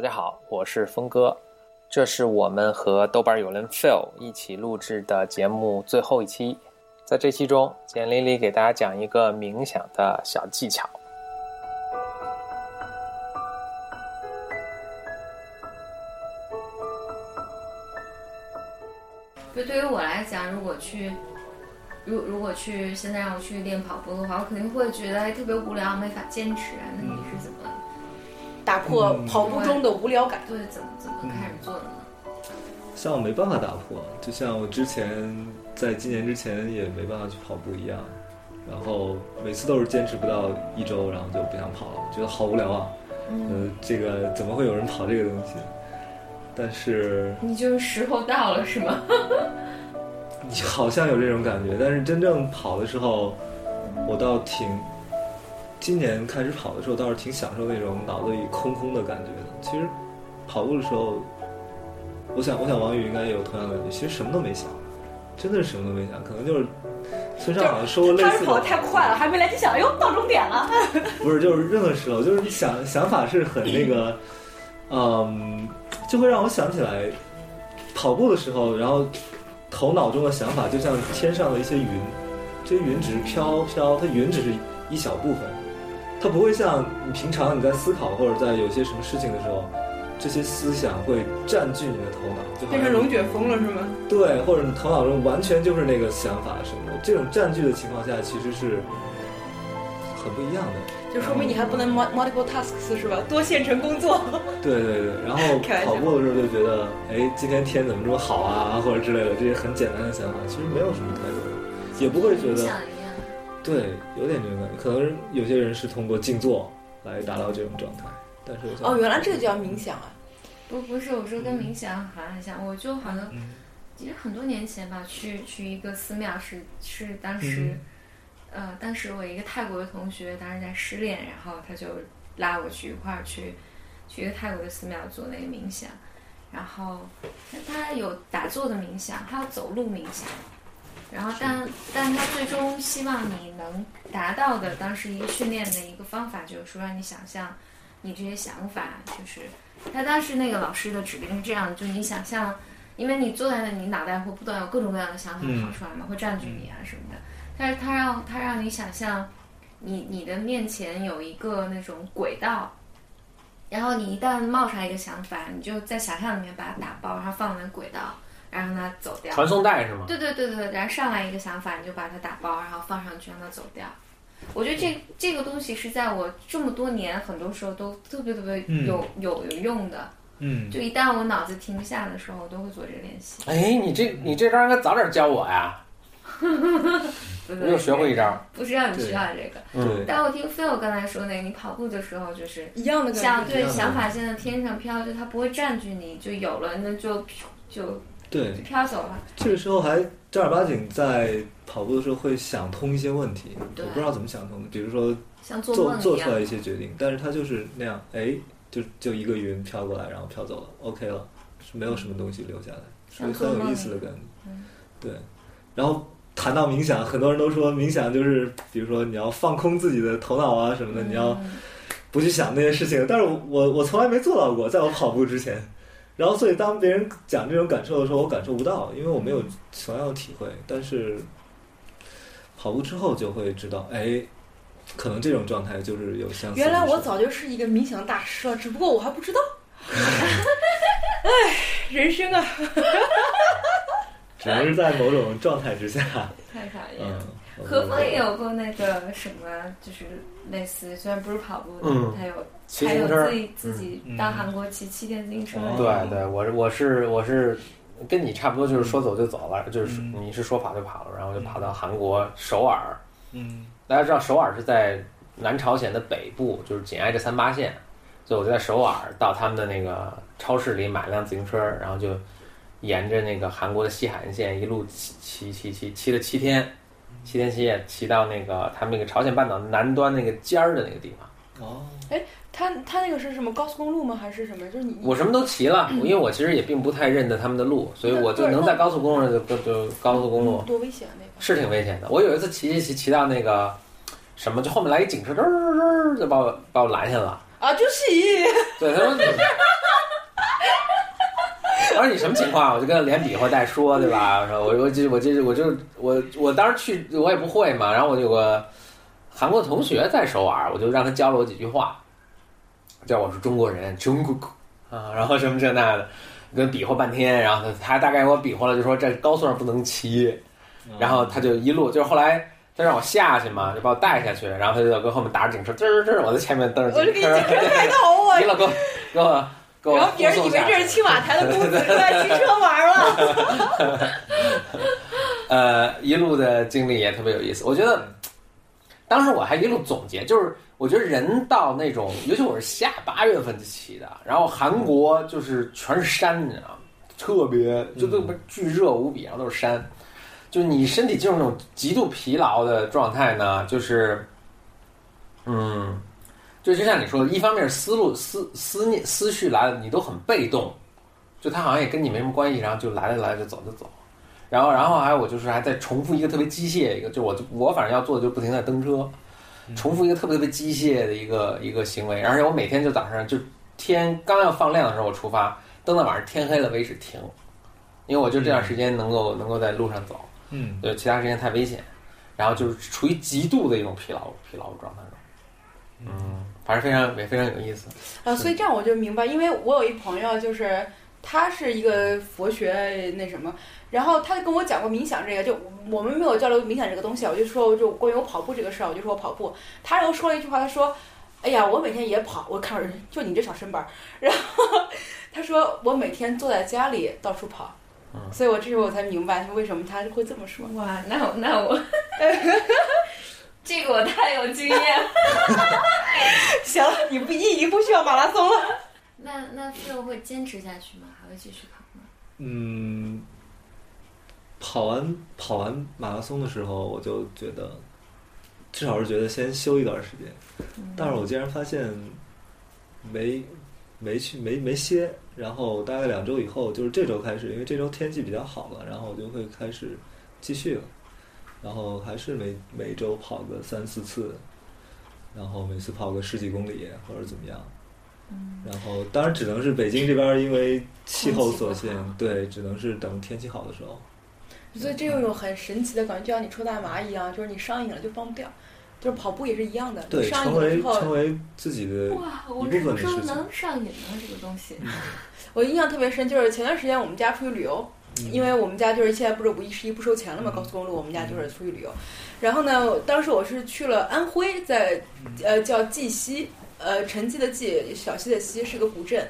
大家好，我是峰哥，这是我们和豆瓣友人 Phil 一起录制的节目最后一期。在这期中，简丽丽给大家讲一个冥想的小技巧。就对于我来讲，如果去，如如果去现在让我去练跑步的话，我肯定会觉得特别无聊，没法坚持啊。那你是怎么打破跑步中的无聊感？对怎么怎么开始做的呢？像我没办法打破，就像我之前在今年之前也没办法去跑步一样，然后每次都是坚持不到一周，然后就不想跑了，觉得好无聊啊。呃，这个怎么会有人跑这个东西？但是你就是时候到了是吗？你好像有这种感觉，但是真正跑的时候，我倒挺，今年开始跑的时候倒是挺享受那种脑子里空空的感觉的。其实跑步的时候，我想，我想王宇应该也有同样的感觉。其实什么都没想，真的是什么都没想，可能就是村上好像说过类似的。他是跑得太快了，还没来得及想，哟，到终点了。不是，就是任何时候，就是你想想法是很那个，嗯，就会让我想起来跑步的时候，然后头脑中的想法就像天上的一些云，这些云只是飘飘，它云只是一小部分，它不会像你平常你在思考或者在有些什么事情的时候，这些思想会占据你的头脑，就变成龙卷风了是吗？对，或者你头脑中完全就是那个想法什么的，这种占据的情况下，其实是很不一样的。就说明你还不能 mul- multiple tasks 是吧？多线程工作。对对对，然后 跑步的时候就觉得，哎，今天天怎么这么好啊，或者之类的这些很简单的想法，其实没有什么太多的，也不会觉得。对，有点这种感觉。可能有些人是通过静坐来达到这种状态，但是哦，原来这个叫冥想啊！不不是，我说跟冥想好像很像，我就好像嗯其实很多年前吧，去去一个寺庙是是当时，呃，当时我一个泰国的同学当时在失恋，然后他就拉我去一块儿去去一个泰国的寺庙做那个冥想，然后他有打坐的冥想，还有走路冥想，然后但但他最终希望你能达到的当时一个训练的一个方法，就是说让你想象你这些想法，就是他当时那个老师的指令是这样，就你想象。因为你坐在那，你脑袋会不断有各种各样的想法嗯跑出来嘛，会占据你啊什么的。但是他让他让你想象你你的面前有一个那种轨道，然后你一旦冒出来一个想法，你就在想象里面把它打包，然后放在轨道，然后让它走掉。传送带是吗？对对对对，然后上来一个想法，你就把它打包，然后放上去让它走掉。我觉得这这个东西是在我这么多年很多时候都特别特别嗯有、有有用的。嗯，就一旦我脑子停不下的时候，我都会做这个练习。哎，你这你这招应该早点教我呀！不我又学会一招。不知道你需要这个，嗯，但我听 Phil 刚才说那个，你跑步的时候就是一样的感觉。想对想法现在天上飘，就它不会占据你，就有了那就就对就，飘走了。这个时候还正儿八经在跑步的时候会想通一些问题，我不知道怎么想通的，比如说像做做做出来。一些决定，但是他就是那样，哎，就就一个云飘过来，然后飘走了，OK 了，是没有什么东西留下来，所以很有意思的感觉。嗯对，然后谈到冥想，很多人都说冥想就是，比如说你要放空自己的头脑啊什么的，你要嗯不去想那些事情。但是我我我从来没做到过，在我跑步之前。然后，所以当别人讲这种感受的时候，我感受不到，因为我没有同样的体会。但是跑步之后就会知道，哎，可能这种状态就是有相似。原来我早就是一个冥想大师了，只不过我还不知道。哎，人生啊！只能是在某种状态之下，太讨厌嗯了。。何峰也有过那个什么，就是类似，虽然不是跑步的，嗯。他有还有骑自行车。自己自己嗯。到韩国骑骑电自行车。哦对对，我是我是我是跟你差不多，就是说走就走了，就是嗯。你是说跑就跑了，然后就跑到韩国首尔。嗯。大家知道首尔是在南朝鲜的北部，就是紧挨着三八线，所以我就在首尔到他们的那个超市里买了辆自行车，然后就沿着那个韩国的西海岸线一路骑骑骑骑骑了七天，七天七夜骑到那个他们那个朝鲜半岛南端那个尖儿的那个地方。哦，他他那个是什么高速公路吗？还是什么？就是你我什么都骑了，因为我其实也并不太认得他们的路，所以我就能在高速公路上就就就高速公路多危险啊那个！是挺危险的。我有一次骑骑骑骑到那个什么，就后面来一警车，嘚儿嘚儿就把我把我拦下了。啊，就是 对，他说你说你什么情况？我就跟他连比划带说，对吧？我说我我就我就我就我我当时去我也不会嘛，然后我有个韩国同学在首尔，我就让他教了我几句话，叫我是中国人，中国啊，然后什么这那的，跟比划半天，然后他他大概给我比划了，就说这高速上不能骑，然后他就一路就是后来。他让我下去嘛，就把我带下去，然后他就跟后面打着警车，吱吱，我在前面蹬着警车，一路给我给我给我然后别人以为这是青瓦台的公子出来骑车玩了。呃，一路的经历也特别有意思。我觉得当时我还一路总结，就是我觉得人到那种，尤其我是下八月份起的，然后韩国就是全是山，你知道吗？特别就都巨热无比，然后都是山。就你身体进入那种极度疲劳的状态呢，就是，嗯，就就像你说的，一方面是思路思思念思绪来了，你都很被动，就他好像也跟你没什么关系，然后就来了来了就走就走，然后然后还有我就是还在重复一个特别机械一个，就我就我反正要做的就不停在蹬车，重复一个特别特别机械的一个一个行为，而且我每天就早上就天刚要放亮的时候我出发，蹬到晚上天黑了为止停，因为我就这段时间能够能够在路上走。嗯，对，其他时间太危险，然后就是处于极度的一种疲劳疲劳状态中，嗯，反正非常也非常有意思啊。所以这样我就明白，因为我有一朋友，就是他是一个佛学那什么，然后他就跟我讲过冥想这个，就我们没有交流冥想这个东西，我就说就关于我跑步这个事儿，我就说我跑步，他又说了一句话，他说，哎呀，我每天也跑，我看着就你这小身板儿，然后他说我每天坐在家里到处跑。所以，我这时候我才明白他为什么他会这么说。哇，那我那我，这个我太有经验了。行了，你不一定不需要马拉松了。那那 Phil 会坚持下去吗？还会继续跑吗？嗯，跑完跑完马拉松的时候，我就觉得，至少是觉得先休一段时间。但是我竟然发现，没没去没没歇。然后大概两周以后，就是这周开始，因为这周天气比较好了，然后我就会开始继续了。然后还是每每周跑个三四次，然后每次跑个十几公里或者怎么样。然后当然只能是北京这边，因为气候所限，对，只能是等天气好的时候。所以这有一种很神奇的感觉，就像你抽大麻一样，就是你上瘾了就放不掉。就是跑步也是一样的，对，成为成为自己的哇，我什么时候能上瘾呢？这个东西，我印象特别深，就是前段时间我们家出去旅游，因为我们家就是现在不是五一十一不收钱了嘛，高速公路，我们家就是出去旅游。然后呢，当时我是去了安徽，在呃叫绩溪，呃沉寂的绩，小溪的溪，是个古镇。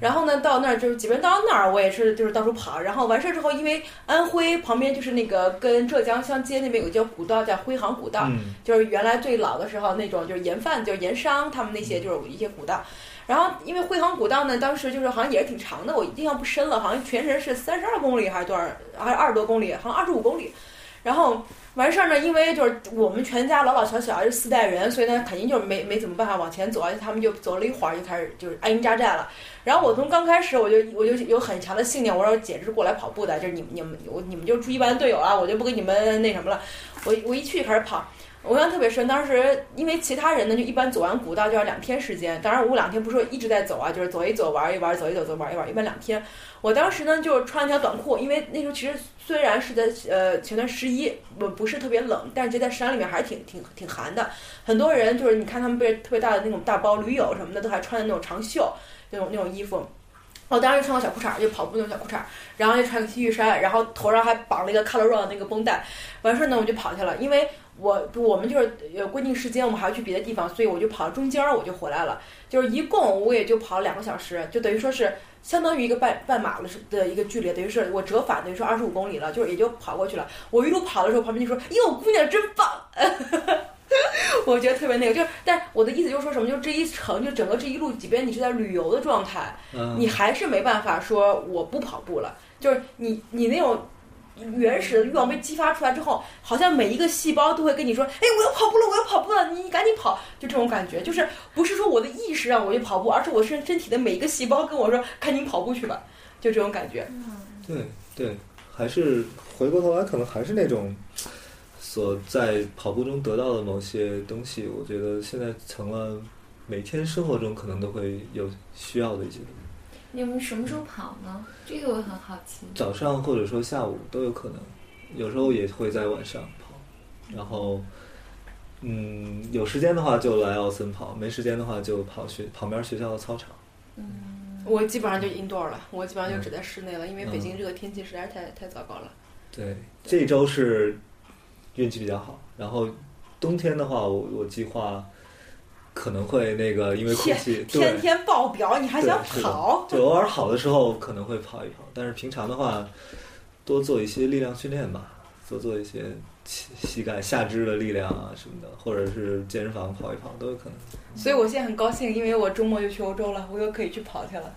然后呢，到那儿就是，基本到那儿我也是就是到处跑。然后完事儿之后，因为安徽旁边就是那个跟浙江相接，那边有个叫古道，叫徽杭古道，就是原来最老的时候那种就是盐贩，就是盐商他们那些就是一些古道。然后因为徽杭古道呢，当时就是好像也是挺长的，我印象不深了，好像全程是三十二公里还是多少，还是二十多公里，好像二十五公里。然后完事儿呢，因为就是我们全家老老小小这四代人，所以呢肯定就是没没怎么办法往前走，而且他们就走了一会儿就开始就是安营扎寨了。然后我从刚开始我就我就 有很强的信念，我说姐是过来跑步的，就是你们你们我你们就猪一班队友啊，我就不跟你们那什么了。我我一去就开始跑，我印象特别深。当时因为其他人呢，就一般走完古道就要两天时间，当然我两天不是说一直在走啊，就是走一走玩一玩，走一走走玩一玩，一般两天。我当时呢就穿一条短裤，因为那时候其实虽然是在呃前段十一不不是特别冷，但是在山里面还是挺挺挺寒的。很多人就是你看他们背特别大的那种大包驴友什么的，都还穿的那种长袖。那种那种衣服，我当时穿个小裤衩，就跑步那种小裤衩，然后就穿个 T 恤衫，然后头上还绑了一个 Color Run 那个绷带，完事儿呢我就跑去了，因为我我们就是有规定时间，我们还要去别的地方，所以我就跑到中间儿我就回来了，就是一共我也就跑了两个小时，就等于说是相当于一个半半马的的一个距离，等于是我折返等于说二十五公里了，就是也就跑过去了。我一路跑的时候，旁边就说：“哟，姑娘真棒。”我觉得特别那个，就是，但我的意思就是说什么，就是这一程，就整个这一路，即便你是在旅游的状态，你还是没办法说我不跑步了。就是你，你那种原始的欲望被激发出来之后，好像每一个细胞都会跟你说：“哎，我要跑步了，我要跑步了，你赶紧跑！”就这种感觉，就是不是说我的意识让我去跑步，而是我身身体的每一个细胞跟我说：“赶紧跑步去吧！”就这种感觉。对对，还是回过头来，可能还是那种。所在跑步中得到的某些东西，我觉得现在成了每天生活中可能都会有需要的一些东西。你们什么时候跑呢？这个我很好奇。早上或者说下午都有可能，有时候也会在晚上跑，然后。嗯，有时间的话就来奥森跑，没时间的话就跑学旁边学校的操场。嗯，我基本上就 indoor 了，我基本上就嗯只在室内了，因为北京这个天气实在是太太糟糕了。对，这周是运气比较好，然后冬天的话，我我计划可能会那个因为空气天对，天爆表，你还想跑？就偶尔好的时候可能会跑一跑，但是平常的话，多做一些力量训练吧，多做一些膝膝盖下肢的力量啊什么的，或者是健身房跑一跑都有可能。所以我现在很高兴，因为我周末就去欧洲了，我又可以去跑去了。